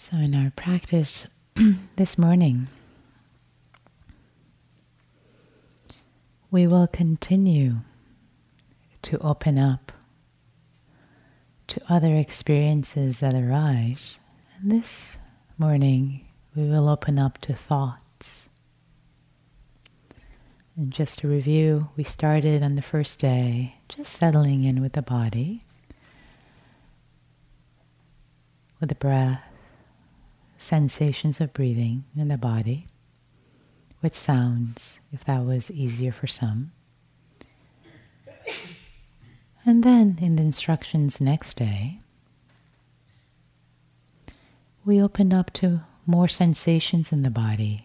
So, in our practice this morning, we will continue to open up to other experiences that arise. And this morning, we will open up to thoughts. And just to review, we started on the first day just settling in with the body, with the breath, sensations of breathing in the body, with sounds, if that was easier for some. And then in the instructions next day, we opened up to more sensations in the body,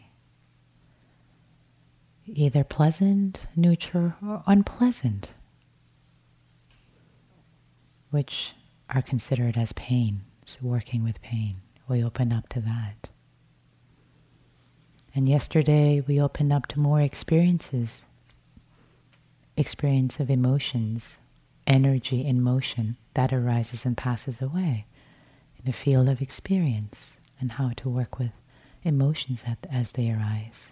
either pleasant, neutral, or unpleasant, which are considered as pain, so working with pain. We open up to that. And yesterday we opened up to more experiences, experience of emotions, energy in motion that arises and passes away in the field of experience and how to work with emotions as they arise.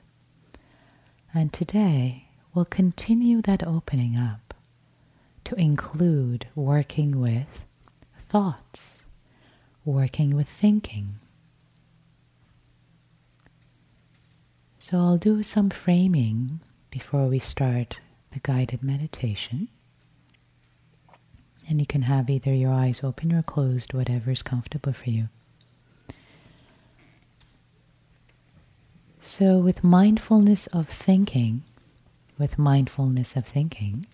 And today we'll continue that opening up to include working with thoughts, working with thinking. So I'll do some framing before we start the guided meditation. And you can have either your eyes open or closed, whatever is comfortable for you. So, with mindfulness of thinking, with mindfulness of thinking,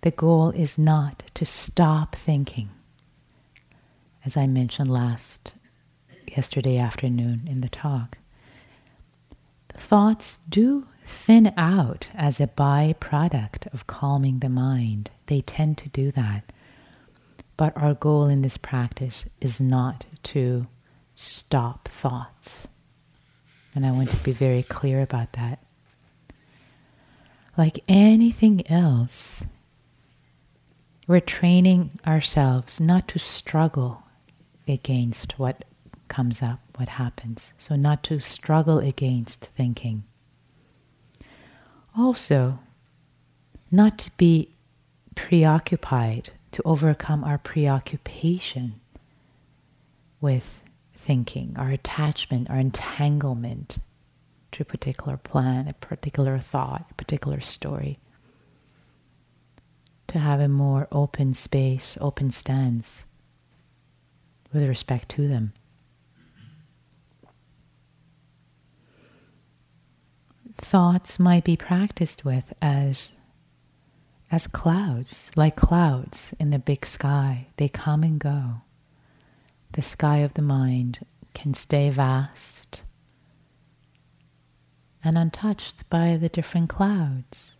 the goal is not to stop thinking. As I mentioned last, yesterday afternoon in the talk, thoughts do thin out as a byproduct of calming the mind. They tend to do that. But our goal in this practice is not to stop thoughts. And I want to be very clear about that. Like anything else, we're training ourselves not to struggle against what comes up, what happens. So, not to struggle against thinking also, not to be preoccupied, to overcome our preoccupation with thinking, our attachment, our entanglement to a particular plan, a particular thought, a particular story. To have a more open space, open stance with respect to them. thoughts might be practiced with as as clouds, like clouds in the big sky. They come and go. The sky of the mind can stay vast and untouched by the different clouds.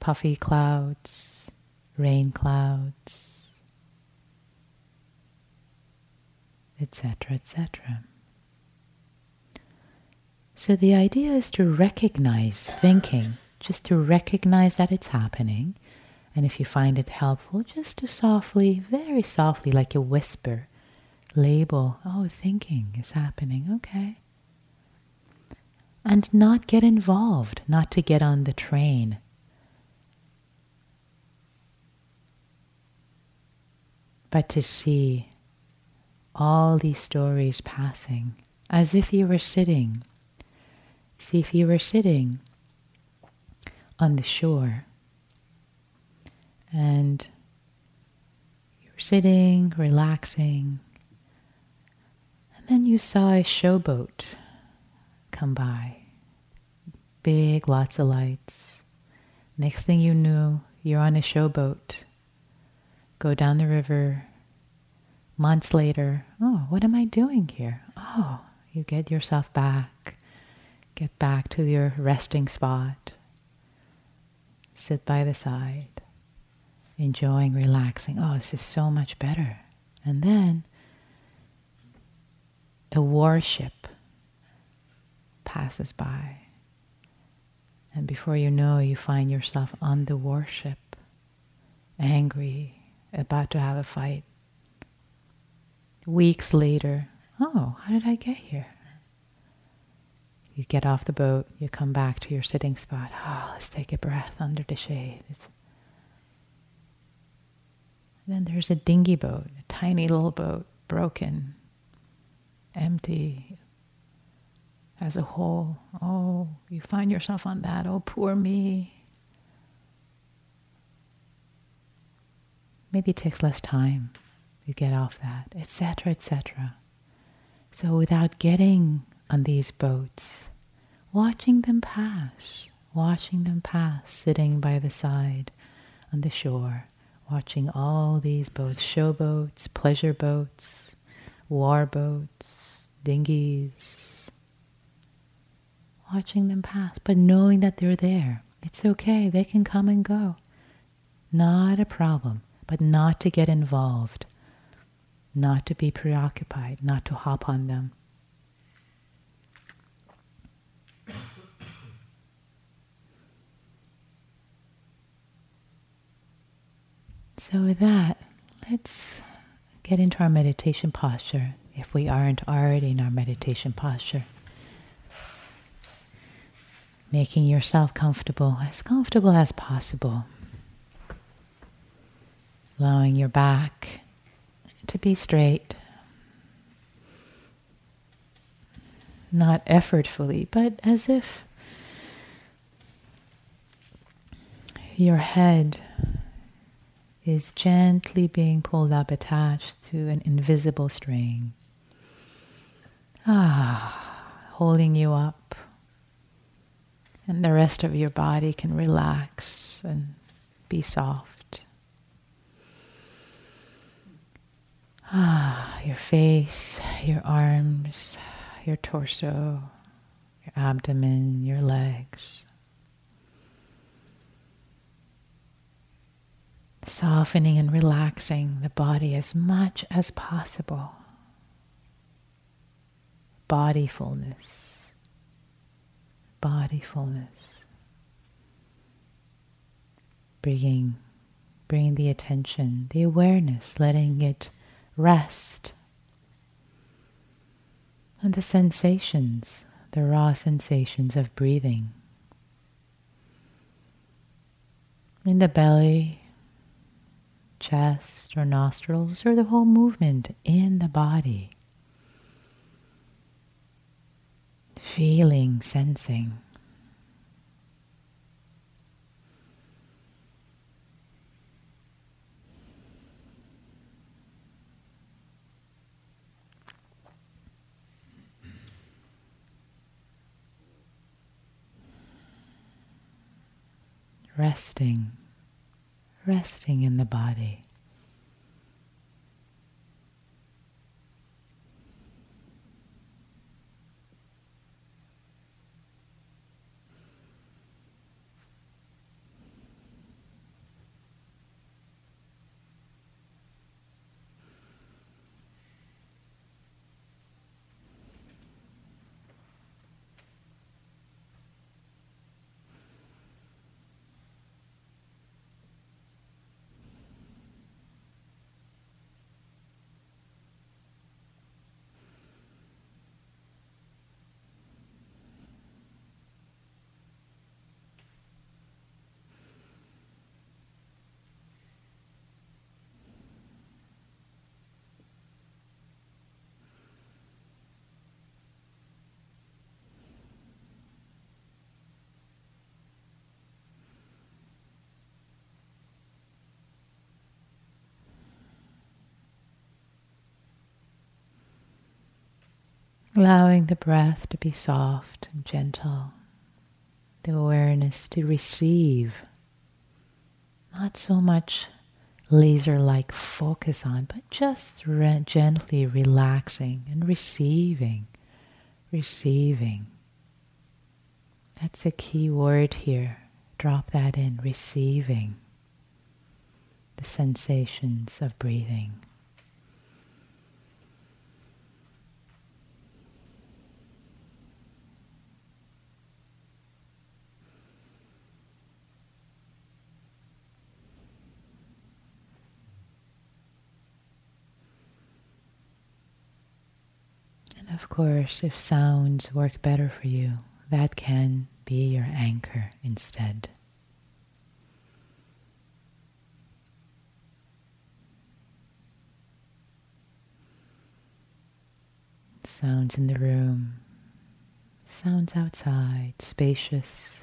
Puffy clouds, rain clouds, etc., etc. So the idea is to recognize thinking, just to recognize that it's happening. And if you find it helpful, just to softly, very softly, like a whisper, label, oh, thinking is happening, okay. And not get involved, not to get on the train. But to see all these stories passing as if you were sitting See if you were sitting on the shore and you were sitting, relaxing, and then you saw a showboat come by. Big, lots of lights. Next thing you knew, you're on a showboat. Go down the river. Months later, oh, what am I doing here? Oh, you get yourself back Get back to your resting spot. Sit by the side, enjoying, relaxing. Oh, this is so much better. And then a warship passes by. And before you know, you find yourself on the warship, angry, about to have a fight Weeks later, oh, how did I get here? You get off the boat, you come back to your sitting spot. Oh, let's take a breath under the shade. It's then there's a dinghy boat, a tiny little boat, broken, empty, as a whole. Oh, you find yourself on that. Oh, poor me. Maybe it takes less time. You get off that, etc., etc. So without getting on these boats, watching them pass, watching them pass, sitting by the side on the shore, watching all these boats, show boats, pleasure boats, war boats, dinghies, watching them pass, but knowing that they're there. It's okay, they can come and go. Not a problem, but not to get involved, not to be preoccupied, not to hop on them. So, with that, let's get into our meditation posture if we aren't already in our meditation posture. Making yourself comfortable, as comfortable as possible. Allowing your back to be straight. Not effortfully, but as if your head is gently being pulled up, attached to an invisible string. Ah, holding you up. And the rest of your body can relax and be soft. Ah, your face, your arms, your torso, your abdomen, your legs. softening and relaxing the body as much as possible. Body fullness, body fullness. Bringing, bringing the attention, the awareness, letting it rest. And the sensations, the raw sensations of breathing. In the belly, chest or nostrils or the whole movement in the body. Feeling, sensing. Resting resting in the body. Allowing the breath to be soft and gentle, the awareness to receive, not so much laser like focus on, but just re- gently relaxing and receiving, receiving. That's a key word here. Drop that in, receiving the sensations of breathing. Of course, if sounds work better for you, that can be your anchor instead. Sounds in the room, sounds outside, spacious.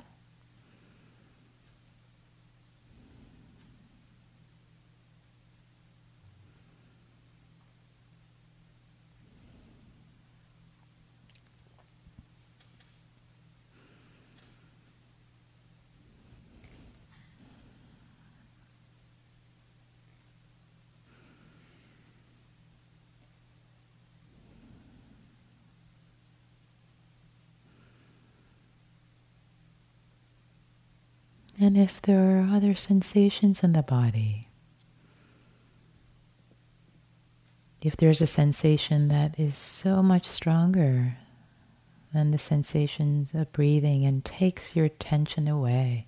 And if there are other sensations in the body, if there's a sensation that is so much stronger than the sensations of breathing and takes your attention away,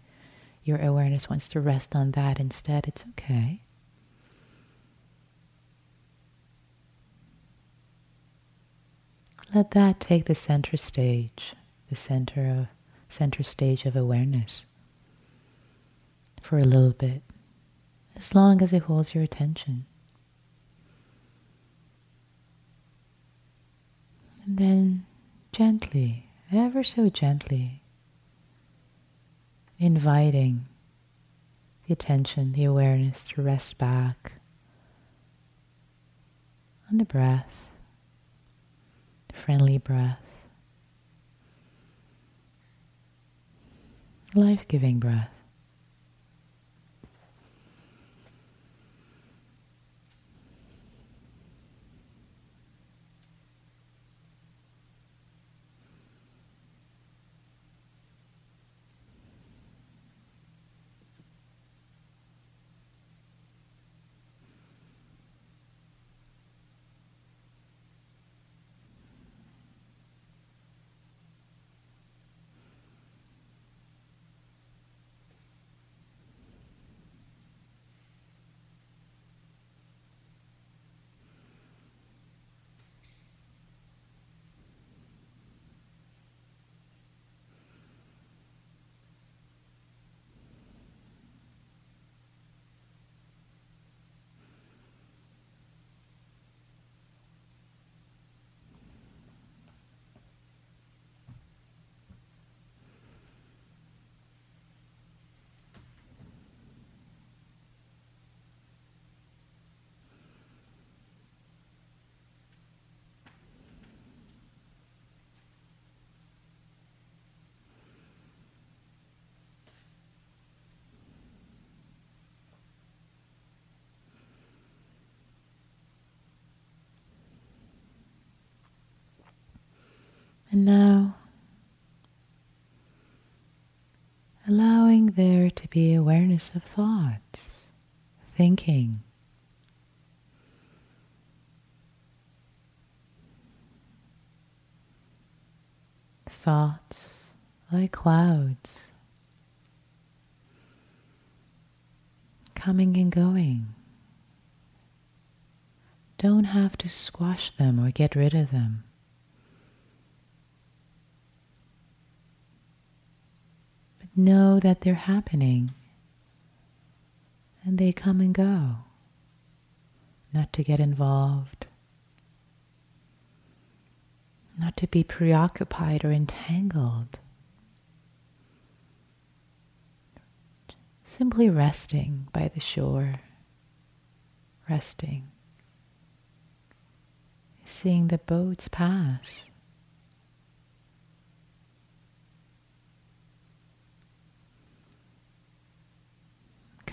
your awareness wants to rest on that instead, it's okay. Let that take the center stage, the center of center stage of awareness for a little bit, as long as it holds your attention. And then gently, ever so gently, inviting the attention, the awareness to rest back on the breath, the friendly breath, life giving breath. And now, allowing there to be awareness of thoughts, thinking. Thoughts like clouds coming and going. Don't have to squash them or get rid of them. Know that they're happening and they come and go. Not to get involved, not to be preoccupied or entangled. Simply resting by the shore, resting, seeing the boats pass.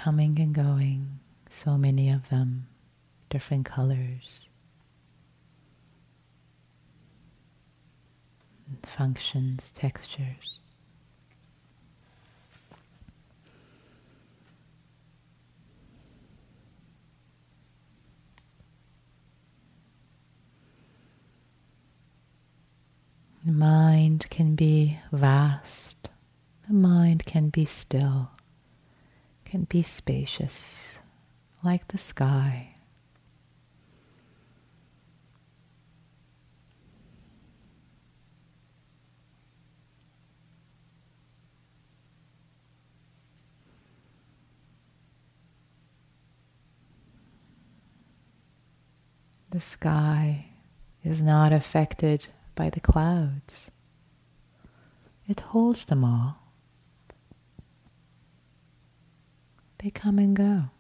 Coming and going, so many of them, different colors, functions, textures. The mind can be vast, the mind can be still can be spacious like the sky. The sky is not affected by the clouds. It holds them all. They come and go.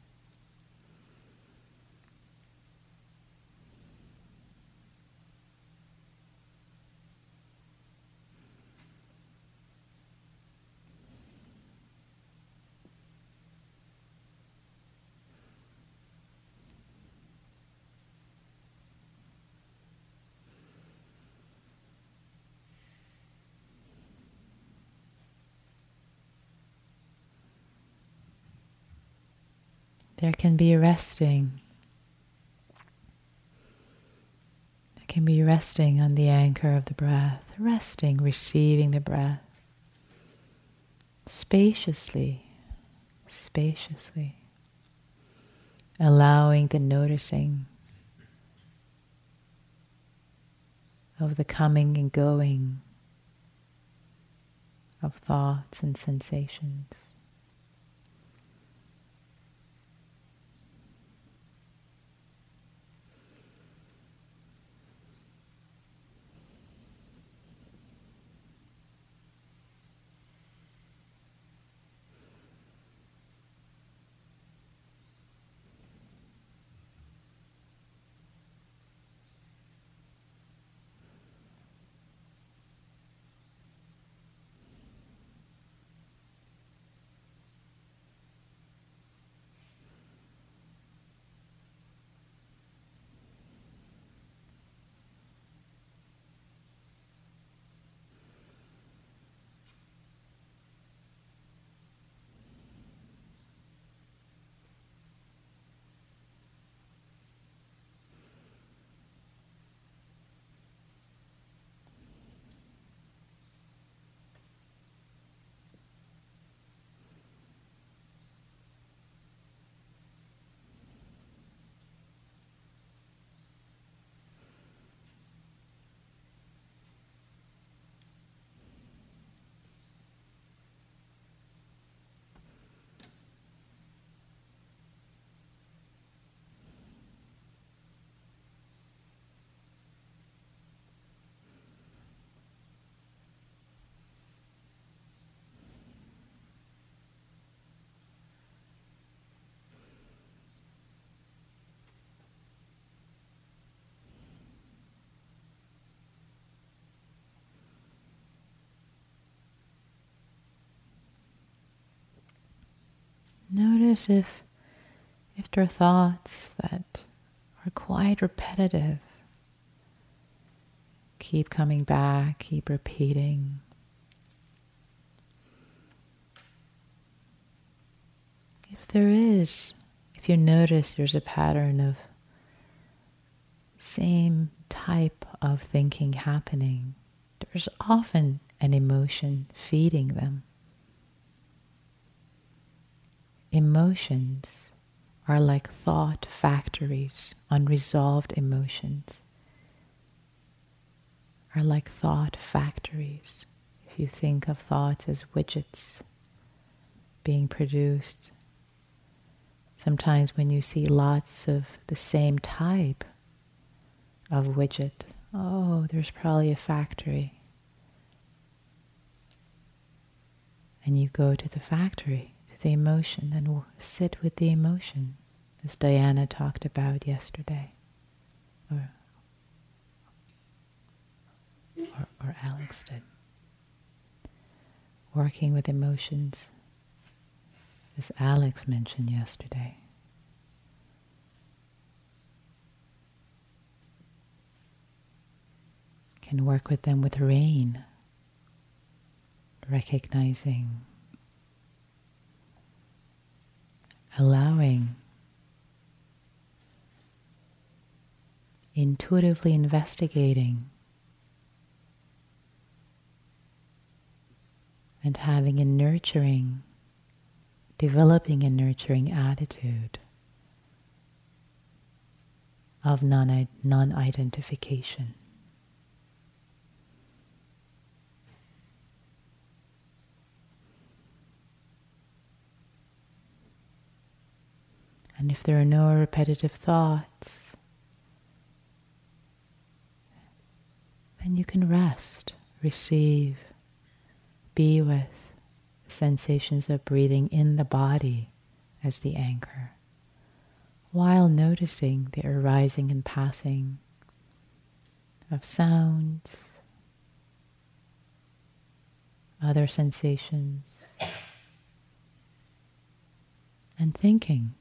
There can be resting. There can be resting on the anchor of the breath, resting, receiving the breath spaciously, spaciously, allowing the noticing of the coming and going of thoughts and sensations. Notice if, if there are thoughts that are quite repetitive. Keep coming back, keep repeating. If there is, if you notice there's a pattern of same type of thinking happening, there's often an emotion feeding them. Emotions are like thought factories, unresolved emotions are like thought factories. If you think of thoughts as widgets being produced, sometimes when you see lots of the same type of widget, oh, there's probably a factory. And you go to the factory the emotion and sit with the emotion, as Diana talked about yesterday, or, or, or Alex did. Working with emotions, as Alex mentioned yesterday. Can work with them with rain, recognizing allowing, intuitively investigating, and having a nurturing, developing a nurturing attitude of non And if there are no repetitive thoughts, then you can rest, receive, be with the sensations of breathing in the body as the anchor, while noticing the arising and passing of sounds, other sensations, and thinking.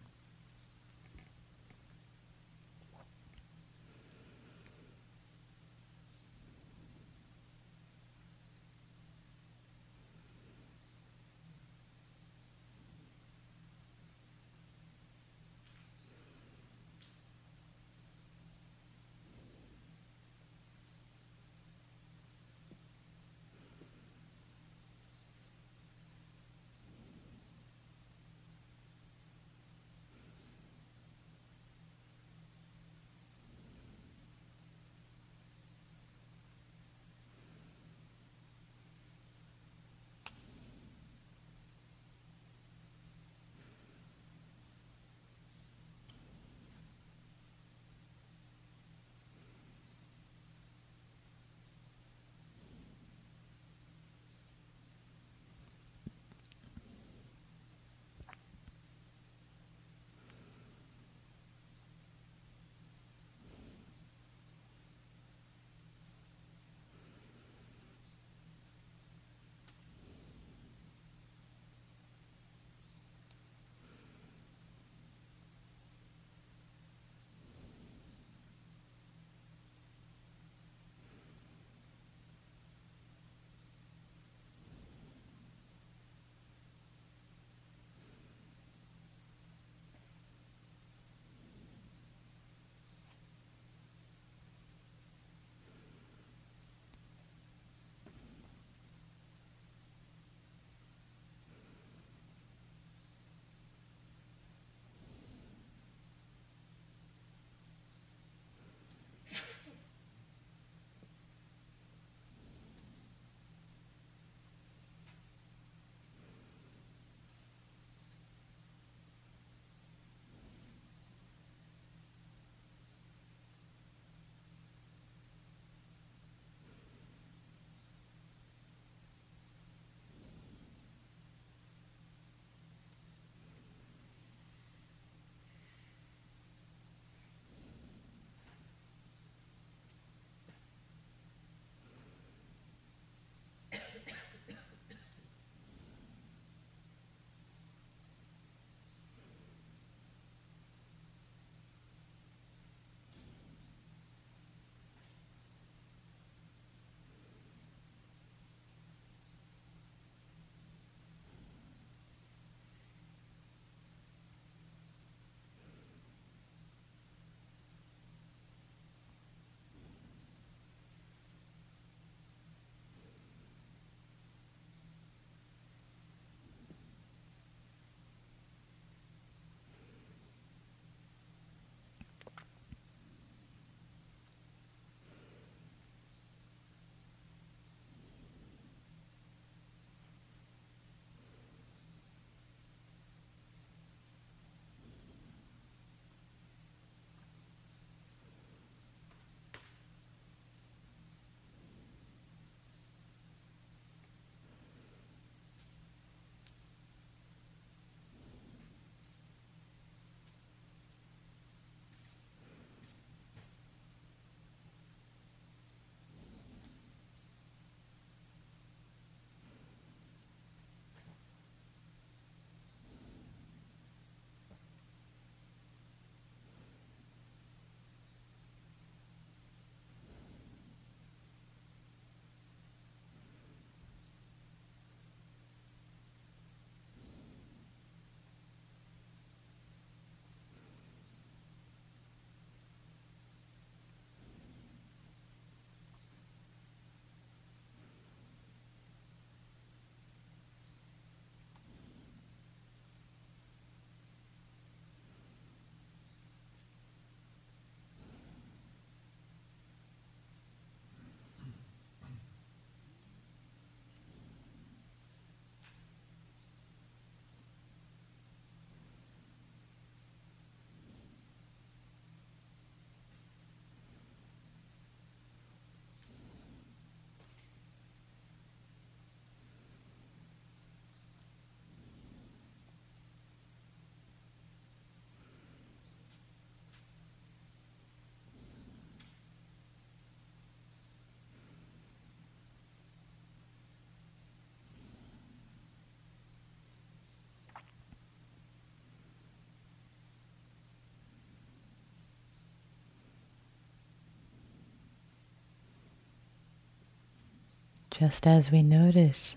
Just as we notice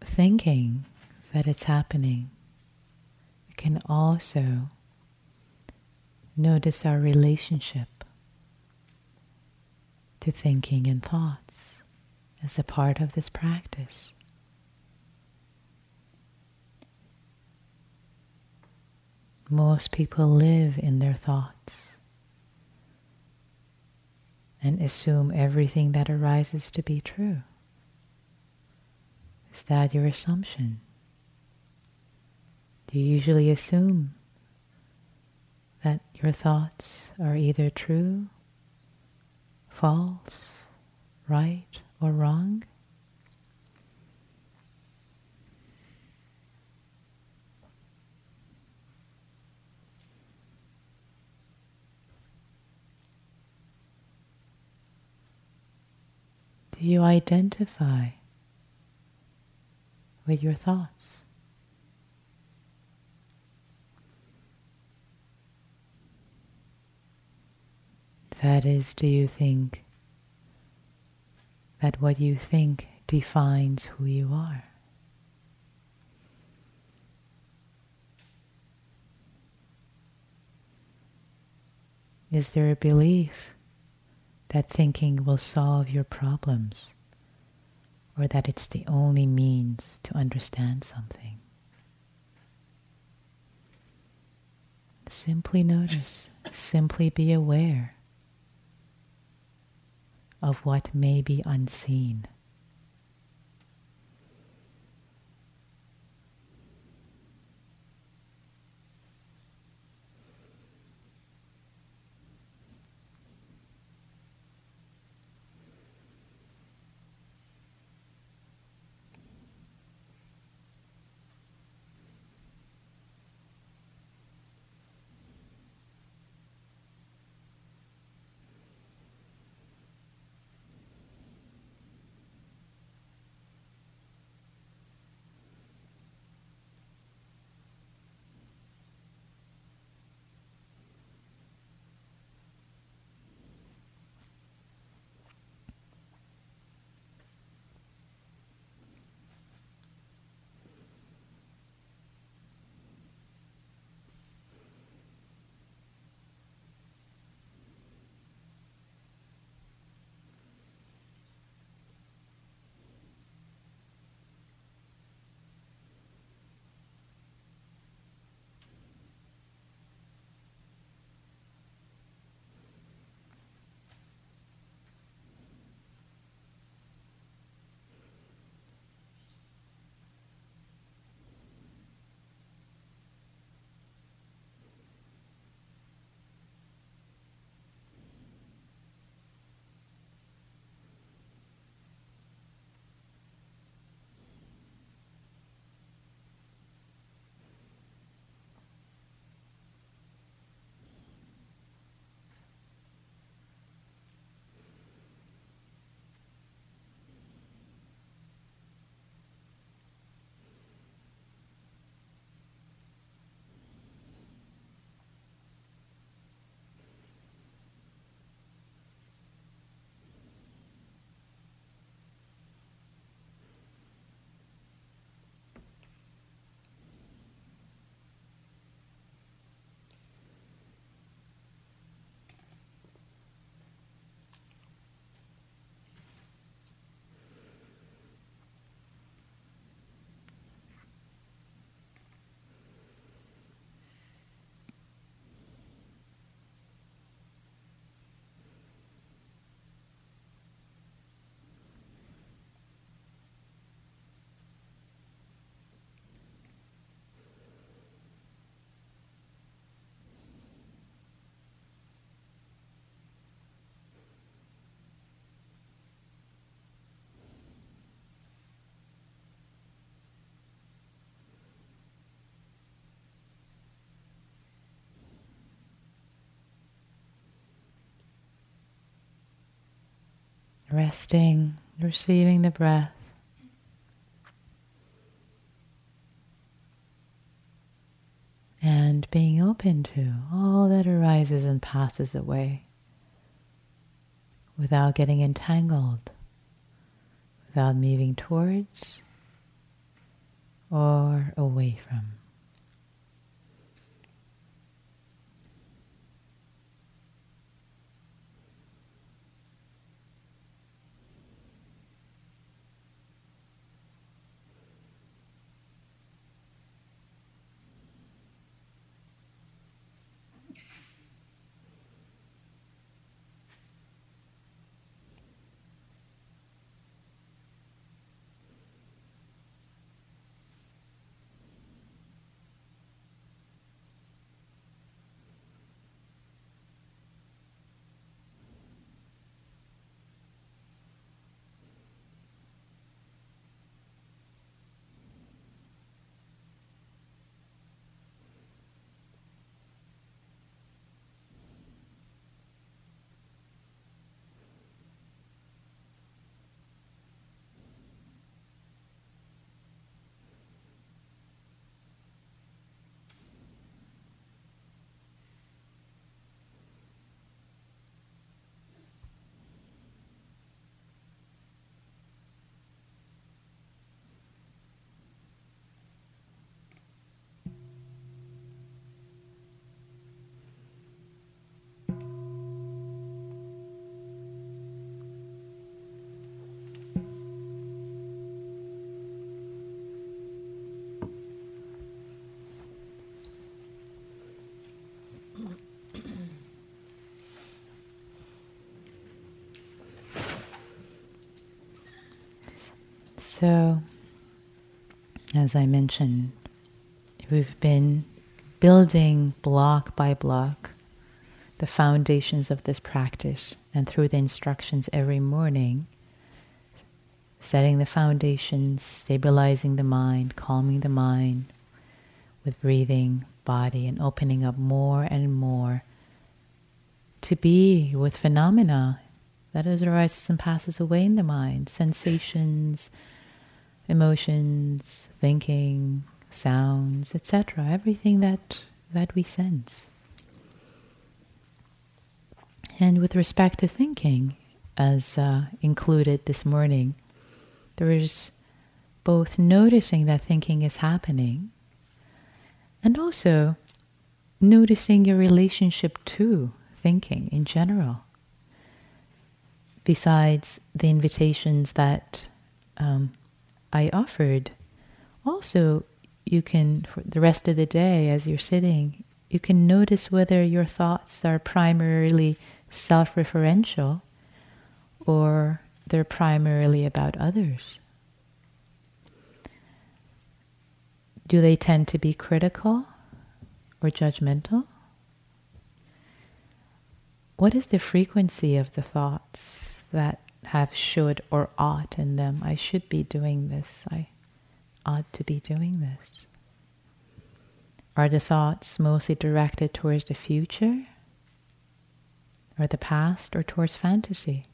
thinking that it's happening, we can also notice our relationship to thinking and thoughts as a part of this practice. Most people live in their thoughts and assume everything that arises to be true. Is that your assumption? Do you usually assume that your thoughts are either true, false, right, or wrong? Do you identify with your thoughts? That is, do you think that what you think defines who you are? Is there a belief that thinking will solve your problems or that it's the only means to understand something. Simply notice, simply be aware of what may be unseen. Resting, receiving the breath. And being open to all that arises and passes away without getting entangled, without moving towards or away from. So, as I mentioned, we've been building block by block the foundations of this practice, and through the instructions every morning, setting the foundations, stabilizing the mind, calming the mind with breathing, body, and opening up more and more to be with phenomena that is arises and passes away in the mind, sensations emotions, thinking, sounds, etc. Everything that that we sense. And with respect to thinking, as uh, included this morning, there is both noticing that thinking is happening and also noticing your relationship to thinking in general. Besides the invitations that um, I offered. Also, you can, for the rest of the day as you're sitting, you can notice whether your thoughts are primarily self referential or they're primarily about others. Do they tend to be critical or judgmental? What is the frequency of the thoughts that have should or ought in them. I should be doing this. I ought to be doing this. Are the thoughts mostly directed towards the future or the past or towards fantasy?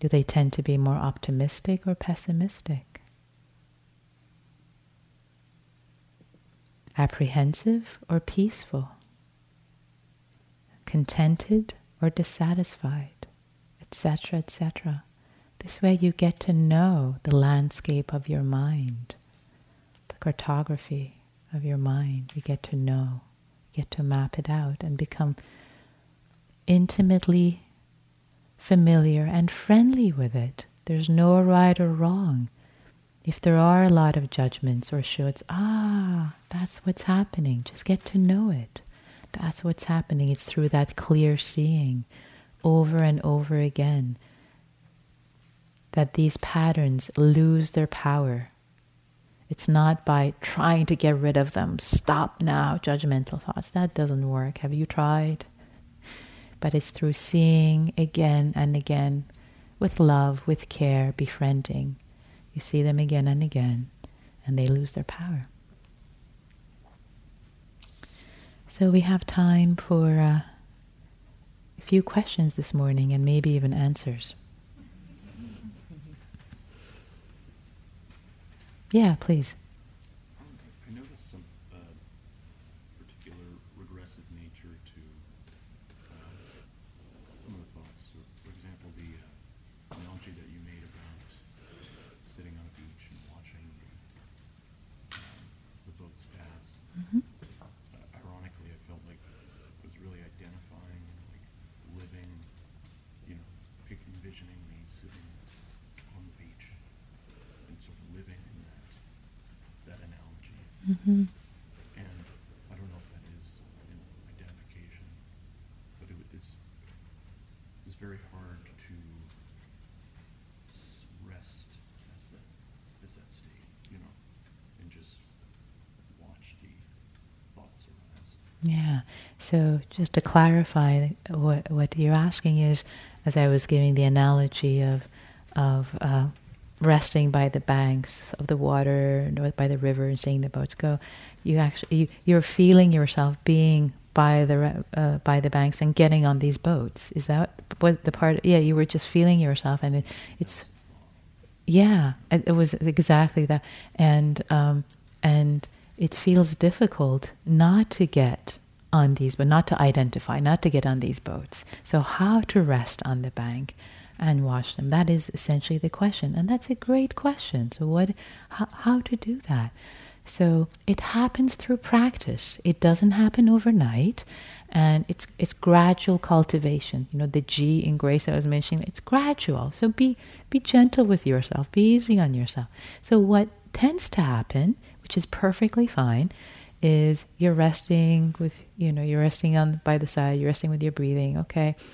Do they tend to be more optimistic or pessimistic? Apprehensive or peaceful? Contented or dissatisfied? etc., etc. This way you get to know the landscape of your mind, the cartography of your mind. You get to know, get to map it out and become intimately familiar and friendly with it. There's no right or wrong. If there are a lot of judgments or shoulds, ah, that's what's happening. Just get to know it. That's what's happening. It's through that clear seeing over and over again that these patterns lose their power. It's not by trying to get rid of them. Stop now, judgmental thoughts. That doesn't work. Have you tried? But it's through seeing again and again with love, with care, befriending. You see them again and again, and they lose their power. So we have time for. Uh, few questions this morning and maybe even answers. Yeah, please. I noticed some uh, particular regressive nature to uh, some of the analogy that you made about sitting on a beach and watching the, um, the boats pass. Mhm. Uh, ironically, I felt like it was really identifying, like living, you know, pic- envisioning me sitting on the beach and sort of living in that that Mhm. And I don't know if that is an identification, but it, it's it's very hard to rest as that as that state, you know, and just watch the thoughts arise. Yeah. So just to clarify, what what you're asking is, as I was giving the analogy of of uh, resting by the banks of the water, by the river, and seeing the boats go, you actually you, you're feeling yourself being by the uh, by the banks and getting on these boats. Is that what the part? Yeah, you were just feeling yourself, and it, it's yeah, it, it was exactly that, and um, and it feels difficult not to get on these, but not to identify, not to get on these boats. So how to rest on the bank and wash them? That is essentially the question, and that's a great question. So what, how, how to do that? So it happens through practice. It doesn't happen overnight, and it's it's gradual cultivation. You know, the G in grace I was mentioning, it's gradual. So be be gentle with yourself, be easy on yourself. So what tends to happen, which is perfectly fine, is you're resting with you know, you're resting on by the side, you're resting with your breathing, okay.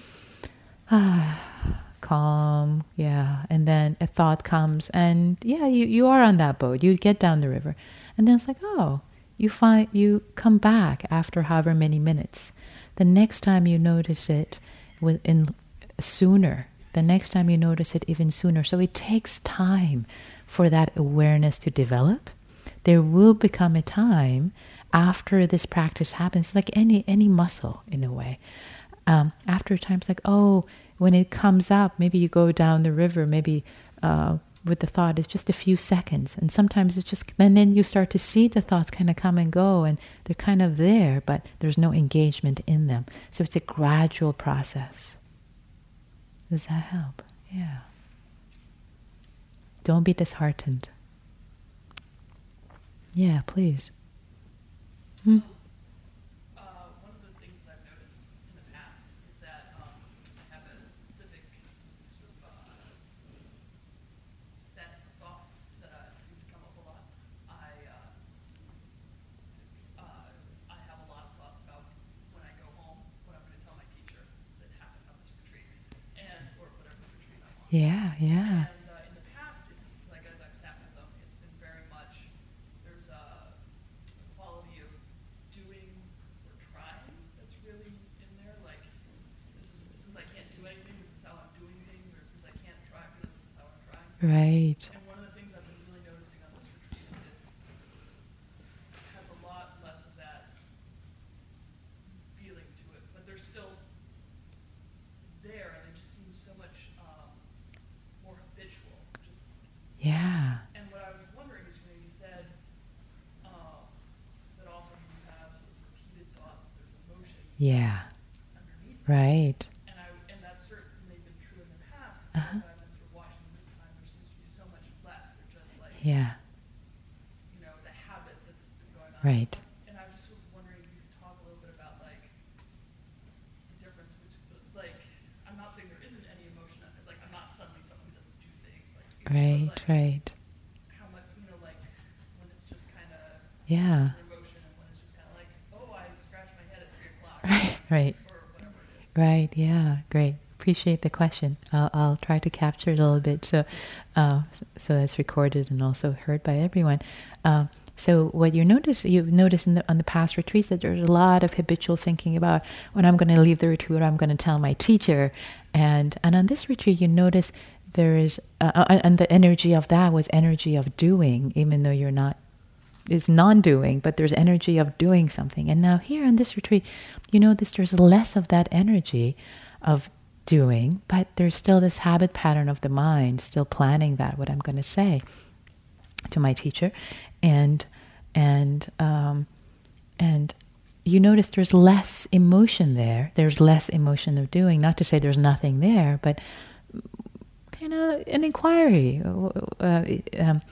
Ah, calm, yeah. And then a thought comes and yeah, you, you are on that boat. You get down the river. And then it's like, oh, you find you come back after however many minutes. The next time you notice it within sooner. The next time you notice it even sooner. So it takes time for that awareness to develop. There will become a time after this practice happens, like any any muscle in a way. Um, after a time, it's like, oh, when it comes up, maybe you go down the river, maybe uh, with the thought, it's just a few seconds. And sometimes it's just, and then you start to see the thoughts kind of come and go, and they're kind of there, but there's no engagement in them. So it's a gradual process. Does that help? Yeah. Don't be disheartened. Yeah, please. Hmm? Uh, one of the things that I've noticed in the past is that um, I have a specific sort of uh, set of thoughts that uh, seem to come up a lot. I uh, uh, I have a lot of thoughts about when I go home, what I'm going to tell my teacher that happened on this retreat, and or whatever retreat I'm on. Yeah, yeah. And uh, in the past, it's like as I've sat with them, it's been very much there's a, a quality of doing or trying that's really in there. Like is since I can't do anything, this is how I'm doing things, or since I can't try, this is how I'm trying. Right. And one of the things I've been really noticing on this retreat is it has a lot less of that feeling to it, but they're still there, and they just seem so much um, more habitual. Just it's, Yeah. and what I was wondering is, you know, you said um, that often you have sort of repeated thoughts, there's emotion Yeah. underneath. Right. and I and that's certainly been true in the past. Uh-huh. As I've been sort of watching this time, there seems to be so much less. They're just like Yeah. you know, the habit that's been going on. Right. And I was just sort of wondering if you could talk a little bit about like the difference between like I'm not saying there isn't any emotion like I'm not suddenly someone who doesn't do things like you know, Right, like, right. how much you know like when it's just kind of Yeah. emotion and when it's just kind of like oh I scratched my head at three o'clock Right, right. Yeah. Great. Appreciate the question. I'll, I'll try to capture it a little bit so, uh, so that's recorded and also heard by everyone. Um, so what you notice, you notice in the, on the past retreats that there's a lot of habitual thinking about when I'm going to leave the retreat, I'm going to tell my teacher, and and on this retreat you notice there is, uh, uh, and the energy of that was energy of doing, even though you're not is non-doing, but there's energy of doing something. And now here in this retreat, you know this there's less of that energy of doing, but there's still this habit pattern of the mind, still planning that what I'm going to say to my teacher, and and um, and you notice there's less emotion there. There's less emotion of doing. Not to say there's nothing there, but kind of an inquiry. Uh, um,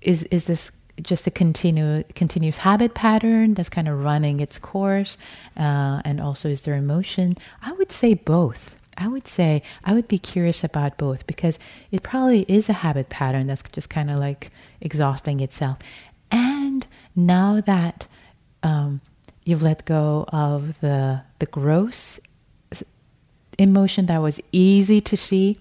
is is this just a continue, continuous habit pattern that's kind of running its course? Uh, and also, is there emotion? I would say both. I would say I would be curious about both because it probably is a habit pattern that's just kind of like exhausting itself. And now that um, you've let go of the the gross emotion that was easy to see,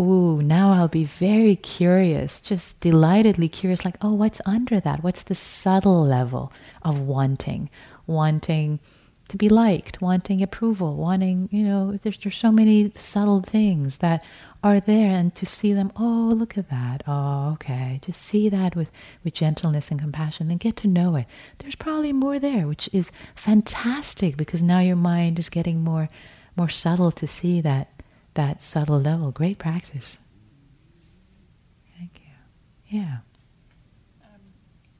ooh, now I'll be very curious, just delightedly curious, like, oh, what's under that? What's the subtle level of wanting? Wanting to be liked, wanting approval, wanting, you know, there's, there's so many subtle things that are there and to see them, oh, look at that. Oh, okay. Just see that with, with gentleness and compassion and get to know it. There's probably more there, which is fantastic because now your mind is getting more more subtle to see that that subtle level. Great practice. Thank you. Yeah. Um,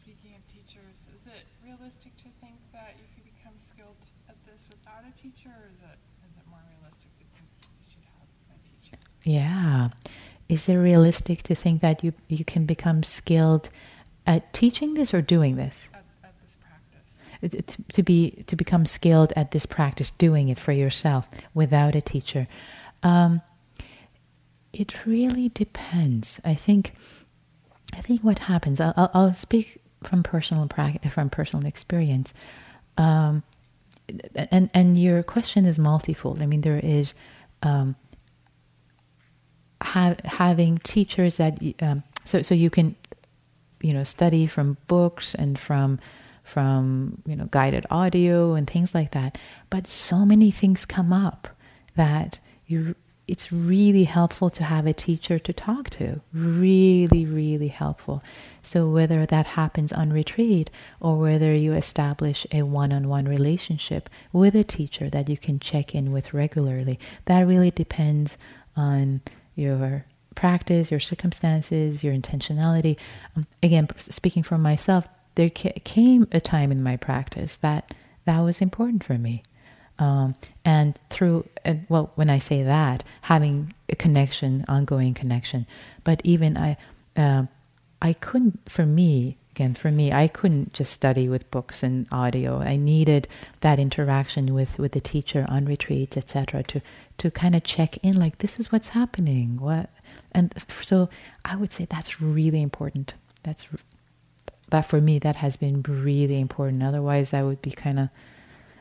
speaking of teachers, is it realistic to think that you could become skilled at this without a teacher, or is it is it more realistic to think you should have a teacher? Yeah. Is it realistic to think that you you can become skilled at teaching this or doing this? At, at this practice. To, to be to become skilled at this practice, doing it for yourself without a teacher. Um, it really depends. I think. I think what happens. I'll, I'll speak from personal practice, from personal experience. Um, and and your question is multifold. I mean, there is um, ha- having teachers that um, so so you can you know study from books and from from you know guided audio and things like that. But so many things come up that you it's really helpful to have a teacher to talk to. Really, really helpful. So, whether that happens on retreat or whether you establish a one on one relationship with a teacher that you can check in with regularly, that really depends on your practice, your circumstances, your intentionality. Um, again, speaking for myself, there came a time in my practice that that was important for me. Um, and through, uh, well, when I say that, having a connection, ongoing connection, but even I, uh, I couldn't, for me, again, for me, I couldn't just study with books and audio. I needed that interaction with, with the teacher on retreats, etc., to to kind of check in, like this is what's happening. What, and so I would say that's really important. That's that for me, that has been really important. Otherwise, I would be kind of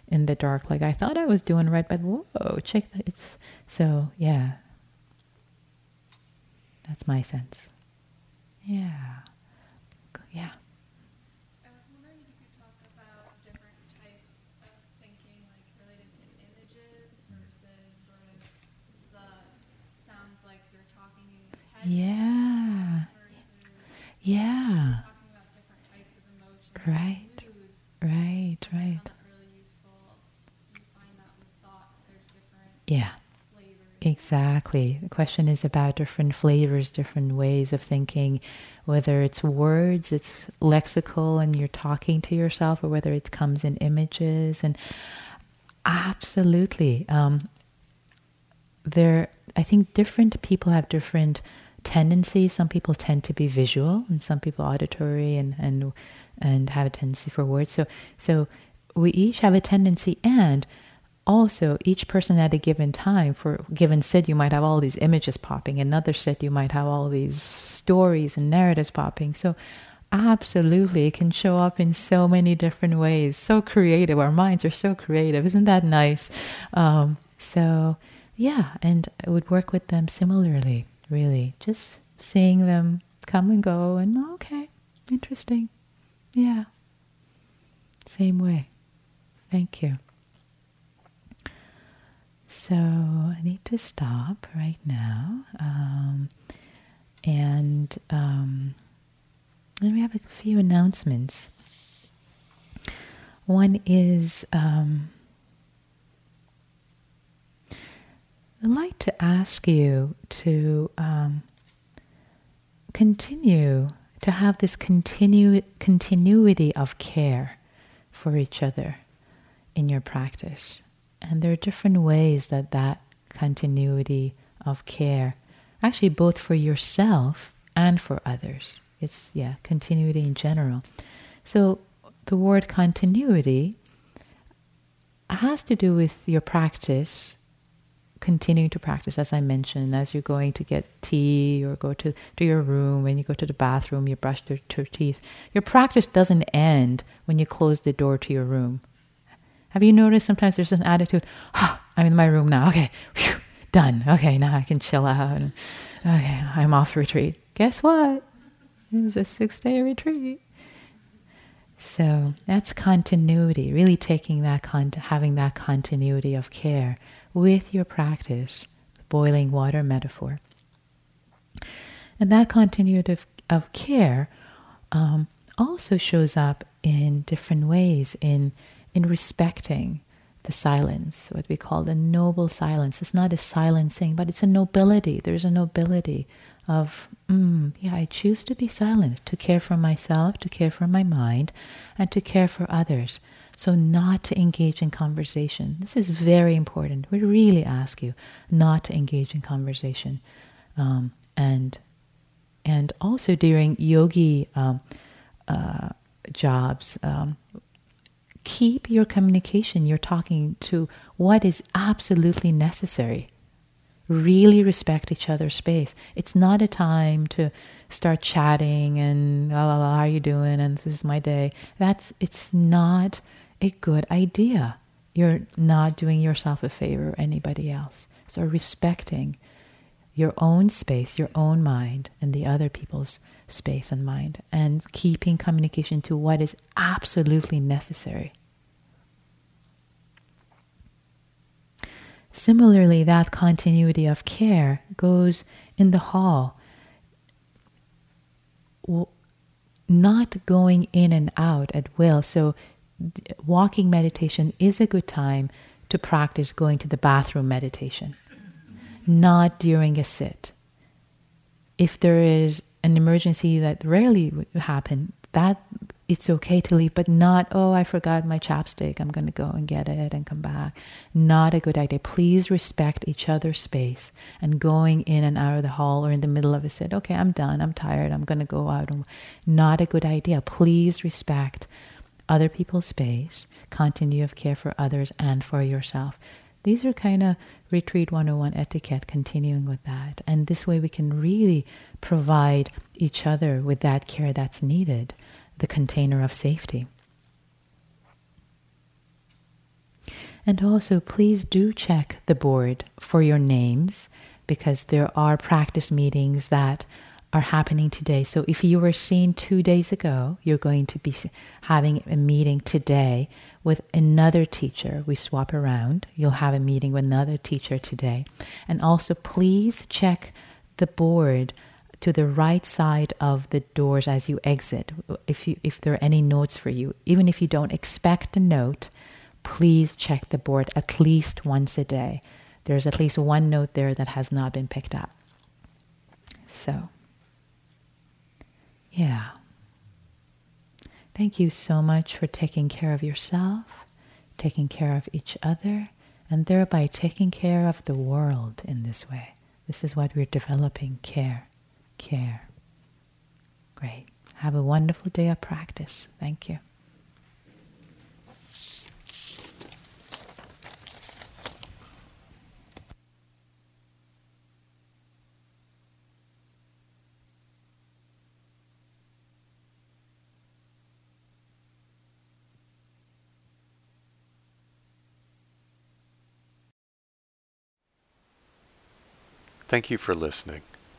in the dark. Like I thought I was doing right, but whoa, check that. It's so yeah. That's my sense. Yeah. Yeah. Exactly. The question is about different flavors, different ways of thinking, whether it's words, it's lexical and you're talking to yourself, or whether it comes in images. And absolutely. Um, there, I think different people have different tendencies. Some people tend to be visual, and some people auditory, and and and have a tendency for words. So so we each have a tendency, and also each person at a given time for given sit you might have all these images popping another sit you might have all these stories and narratives popping. So absolutely it can show up in so many different ways. So creative. Our minds are so creative. Isn't that nice? Um, so yeah and i would work with them similarly really. Just seeing them come and go and okay interesting. Yeah. Same way. Thank you so I need to stop right now. Um, and um, we have a few announcements. One is um, I'd like to ask you to um, continue to have this continu- continuity of care for each other in your practice. And there are different ways that that continuity of care actually both for yourself and for others. It's, yeah, continuity in general. So the word continuity has to do with your practice, continuing to practice, as I mentioned, as you're going to get tea or go to, to your room, when you go to the bathroom, you brush your, your teeth. Your practice doesn't end when you close the door to your room. Have you noticed sometimes there's an attitude, ah, I'm in my room now, okay, whew, done, okay, now I can chill out, okay, I'm off retreat. Guess what? It's a six day retreat. So that's continuity, really taking that, con- having that continuity of care with your practice, the boiling water metaphor. And that continuity of, of care um, also shows up in different ways in, in respecting the silence, what we call the noble silence. It's not a silencing, but it's a nobility. There's a nobility of, mm, yeah, I choose to be silent, to care for myself, to care for my mind, and to care for others. So, not to engage in conversation. This is very important. We really ask you not to engage in conversation. Um, and, and also during yogi um, uh, jobs, um, keep your communication, you're talking to what is absolutely necessary really respect each other's space. It's not a time to start chatting and la la la, how are you doing? And this is my day. That's it's not a good idea. You're not doing yourself a favor or anybody else. So respecting your own space, your own mind, and the other people's space and mind, and keeping communication to what is absolutely necessary. Similarly, that continuity of care goes in the hall. Not going in and out at will. So, walking meditation is a good time to practice going to the bathroom meditation, not during a sit. If there is an emergency that rarely would happen, that it's okay to leave, but not, oh, I forgot my chapstick. I'm going to go and get it and come back. Not a good idea. Please respect each other's space and going in and out of the hall or in the middle of a sit. Okay, I'm done. I'm tired. I'm going to go out. Not a good idea. Please respect other people's space, continue of care for others and for yourself. These are kind of Retreat 101 etiquette, continuing with that. And this way we can really provide each other with that care that's needed the container of safety. And also, please do check the board for your names because there are practice meetings that are happening today. So, if you were seen two days ago, you're going to be having a meeting today with another teacher. We swap around. You'll have a meeting with another teacher today. And also, please check the board to the right side of the doors as you exit. If you if there are any notes for you, even if you don't expect a note, please check the board at least once a day. There's at least one note there that has not been picked up. So, yeah. Thank you so much for taking care of yourself, taking care of each other, and thereby taking care of the world in this way. This is what we're developing care care. Great. Have a wonderful day of practice. Thank you. Thank you for listening.